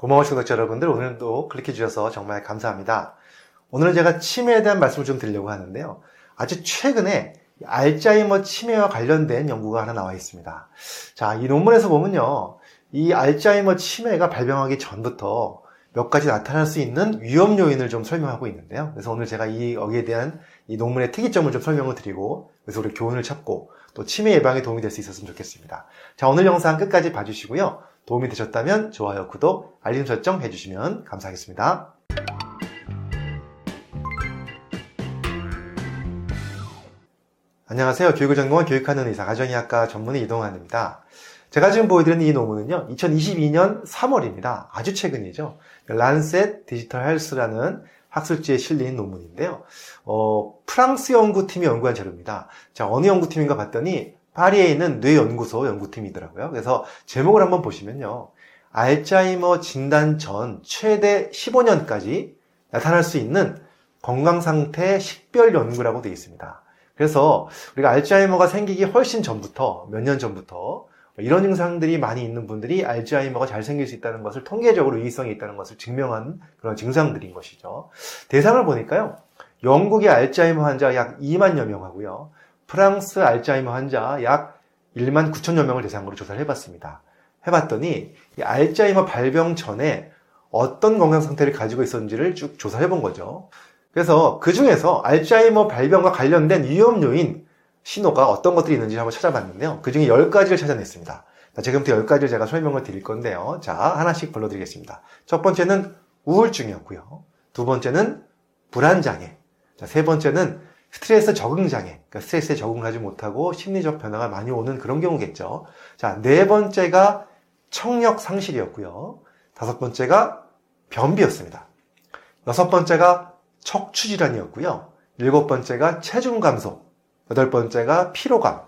고마우신 구독자 여러분들 오늘도 클릭해 주셔서 정말 감사합니다. 오늘은 제가 치매에 대한 말씀을 좀 드리려고 하는데요. 아주 최근에 알츠하이머 치매와 관련된 연구가 하나 나와 있습니다. 자, 이 논문에서 보면요. 이 알츠하이머 치매가 발병하기 전부터 몇 가지 나타날 수 있는 위험 요인을 좀 설명하고 있는데요. 그래서 오늘 제가 이 여기에 대한 이 논문의 특이점을 좀 설명을 드리고 그래서 우리 교훈을 찾고 또 치매 예방에 도움이 될 수 있었으면 좋겠습니다. 자, 오늘 영상 끝까지 봐주시고요. 도움이 되셨다면 좋아요, 구독, 알림 설정 해주시면 감사하겠습니다. 안녕하세요. 교육을 전공한 교육하는 의사, 가정의학과 전문의 이동환입니다. 제가 지금 보여드리는 이 논문은요, 2022년 3월입니다. 아주 최근이죠. 란셋 디지털 헬스라는 학술지에 실린 논문인데요. 어, 프랑스 연구팀이 연구한 자료입니다. 자, 어느 연구팀인가 봤더니 파리에 있는 뇌연구소 연구팀이더라고요. 그래서 제목을 한번 보시면요. 알츠하이머 진단 전 최대 15년까지 나타날 수 있는 건강상태 식별 연구라고 되어 있습니다. 그래서 우리가 알츠하이머가 생기기 훨씬 전부터, 몇 년 전부터 이런 증상들이 많이 있는 분들이 알츠하이머가 잘 생길 수 있다는 것을 통계적으로 유의성이 있다는 것을 증명한 그런 증상들인 것이죠. 대상을 보니까요. 영국의 알츠하이머 환자 약 2만여 명하고요. 프랑스 알츠하이머 환자 약 1만 9천여 명을 대상으로 조사를 해봤습니다. 해봤더니 이 알츠하이머 발병 전에 어떤 건강 상태를 가지고 있었는지를 쭉 조사해 본 거죠. 그래서 그 중에서 알츠하이머 발병과 관련된 위험 요인 신호가 어떤 것들이 있는지 한번 찾아봤는데요. 그 중에 10가지를 찾아냈습니다. 자, 지금부터 10가지를 제가 설명을 드릴 건데요. 자, 하나씩 불러드리겠습니다. 첫 번째는 우울증이었고요. 두 번째는 불안장애. 자, 세 번째는 스트레스 적응 장애, 그러니까 스트레스에 적응을 하지 못하고 심리적 변화가 많이 오는 그런 경우겠죠. 자, 네 번째가 청력 상실이었고요. 다섯 번째가 변비였습니다. 여섯 번째가 척추 질환이었고요. 일곱 번째가 체중 감소, 여덟 번째가 피로감,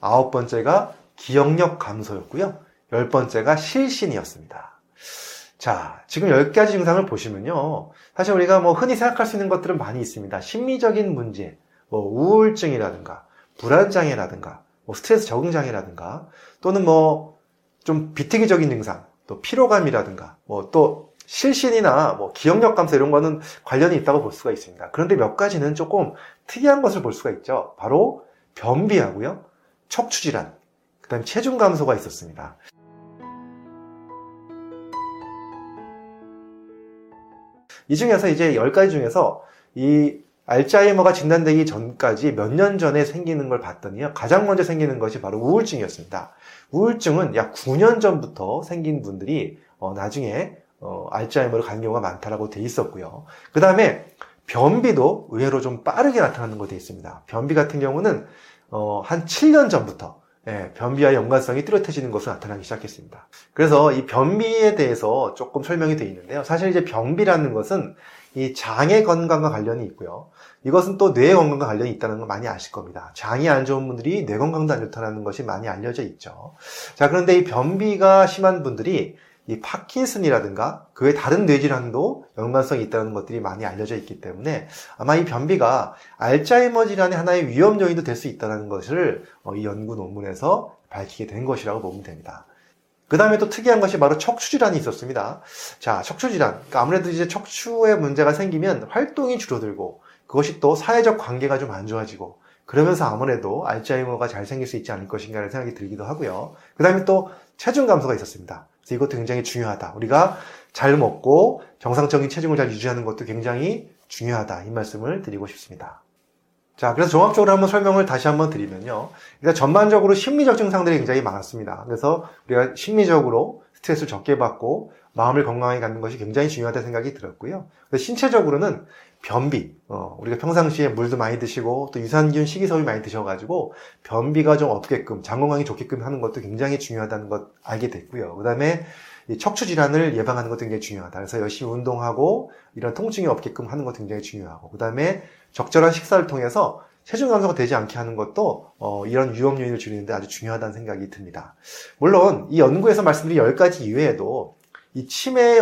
아홉 번째가 기억력 감소였고요. 열 번째가 실신이었습니다. 자, 지금 10가지 증상을 보시면요. 사실 우리가 뭐 흔히 생각할 수 있는 것들은 많이 있습니다. 심리적인 문제, 뭐 우울증이라든가, 불안장애라든가, 뭐 스트레스 적응장애라든가, 또는 뭐 좀 비특이적인 증상, 또 피로감이라든가, 뭐 또 실신이나 뭐 기억력 감소 이런 거는 관련이 있다고 볼 수가 있습니다. 그런데 몇 가지는 조금 특이한 것을 볼 수가 있죠. 바로 변비하고요, 척추질환, 그 다음에 체중 감소가 있었습니다. 이 중에서 이제 10가지 중에서 이 알츠하이머가 진단되기 전까지 몇 년 전에 생기는 걸 봤더니요. 가장 먼저 생기는 것이 바로 우울증이었습니다. 우울증은 약 9년 전부터 생긴 분들이 어, 나중에 어, 알츠하이머를 가는 경우가 많다라고 돼 있었고요. 그 다음에 변비도 의외로 좀 빠르게 나타나는 것도 있습니다. 변비 같은 경우는 어, 한 7년 전부터 예, 변비와 연관성이 뚜렷해지는 것으로 나타나기 시작했습니다. 그래서 이 변비에 대해서 조금 설명이 되어 있는데요. 사실 이제 변비라는 것은 이 장의 건강과 관련이 있고요. 이것은 또 뇌 건강과 관련이 있다는 걸 많이 아실 겁니다. 장이 안 좋은 분들이 뇌 건강도 안 좋다는 것이 많이 알려져 있죠. 자, 그런데 이 변비가 심한 분들이 이 파킨슨이라든가 그외 다른 뇌질환도 연관성이 있다는 것들이 많이 알려져 있기 때문에 아마 이 변비가 알츠하이머 질환의 하나의 위험 요인도 될 수 있다는 것을 어, 이 연구 논문에서 밝히게 된 것이라고 보면 됩니다. 그 다음에 또 특이한 것이 바로 척추질환이 있었습니다. 자, 척추질환. 그러니까 아무래도 이제 척추에 문제가 생기면 활동이 줄어들고 그것이 또 사회적 관계가 좀 안 좋아지고 그러면서 아무래도 알츠하이머가 잘 생길 수 있지 않을 것인가라는 생각이 들기도 하고요. 그 다음에 또 체중 감소가 있었습니다. 그래서 이것도 굉장히 중요하다. 우리가 잘 먹고 정상적인 체중을 잘 유지하는 것도 굉장히 중요하다. 이 말씀을 드리고 싶습니다. 자, 그래서 종합적으로 한번 설명을 다시 한번 드리면요. 일단 전반적으로 심리적 증상들이 굉장히 많았습니다. 그래서 우리가 심리적으로 스트레스를 적게 받고 마음을 건강하게 갖는 것이 굉장히 중요하다는 생각이 들었고요. 신체적으로는 변비, 어, 우리가 평상시에 물도 많이 드시고 또 유산균, 식이섬유 많이 드셔가지고 변비가 좀 없게끔, 장 건강이 좋게끔 하는 것도 굉장히 중요하다는 것 알게 됐고요. 그 다음에 척추 질환을 예방하는 것도 굉장히 중요하다. 그래서 열심히 운동하고 이런 통증이 없게끔 하는 것도 굉장히 중요하고 그 다음에 적절한 식사를 통해서 체중 감소가 되지 않게 하는 것도 어, 이런 위험 요인을 줄이는데 아주 중요하다는 생각이 듭니다. 물론 이 연구에서 말씀드린 10가지 이외에도 이 치매의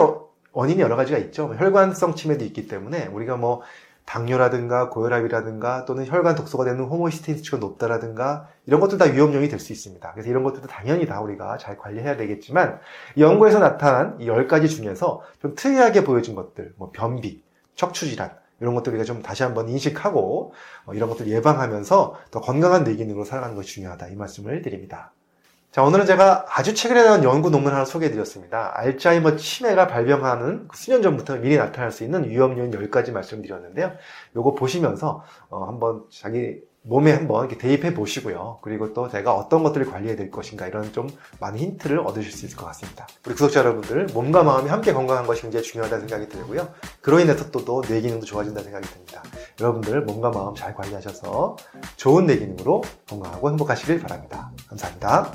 원인이 여러 가지가 있죠. 뭐 혈관성 치매도 있기 때문에 우리가 뭐 당뇨라든가 고혈압이라든가 또는 혈관 독소가 되는 호모시스테인 수치가 높다라든가 이런 것들 다 위험령이 될 수 있습니다. 그래서 이런 것들도 당연히 다 우리가 잘 관리해야 되겠지만 이 연구에서 나타난 이 10가지 중에서 좀 특이하게 보여진 것들, 뭐 변비, 척추 질환 이런 것들 우리가 좀 다시 한번 인식하고 어, 이런 것들 예방하면서 더 건강한 뇌기능으로 살아가는 것이 중요하다 이 말씀을 드립니다. 자, 오늘은 제가 아주 최근에 나온 연구 논문 하나 소개해 드렸습니다. 알츠하이머 치매가 발병하는 그 수년 전부터 미리 나타날 수 있는 위험 요인 10가지 말씀드렸는데요. 요거 보시면서 어, 한번 자기 몸에 한번 이렇게 대입해 보시고요. 그리고 또 제가 어떤 것들을 관리해야 될 것인가 이런 좀 많은 힌트를 얻으실 수 있을 것 같습니다. 우리 구독자 여러분들 몸과 마음이 함께 건강한 것이 굉장히 중요하다는 생각이 들고요. 그로 인해서 또, 또 뇌기능도 좋아진다는 생각이 듭니다. 여러분들 몸과 마음 잘 관리하셔서 좋은 뇌 기능으로 건강하고 행복하시길 바랍니다. 감사합니다.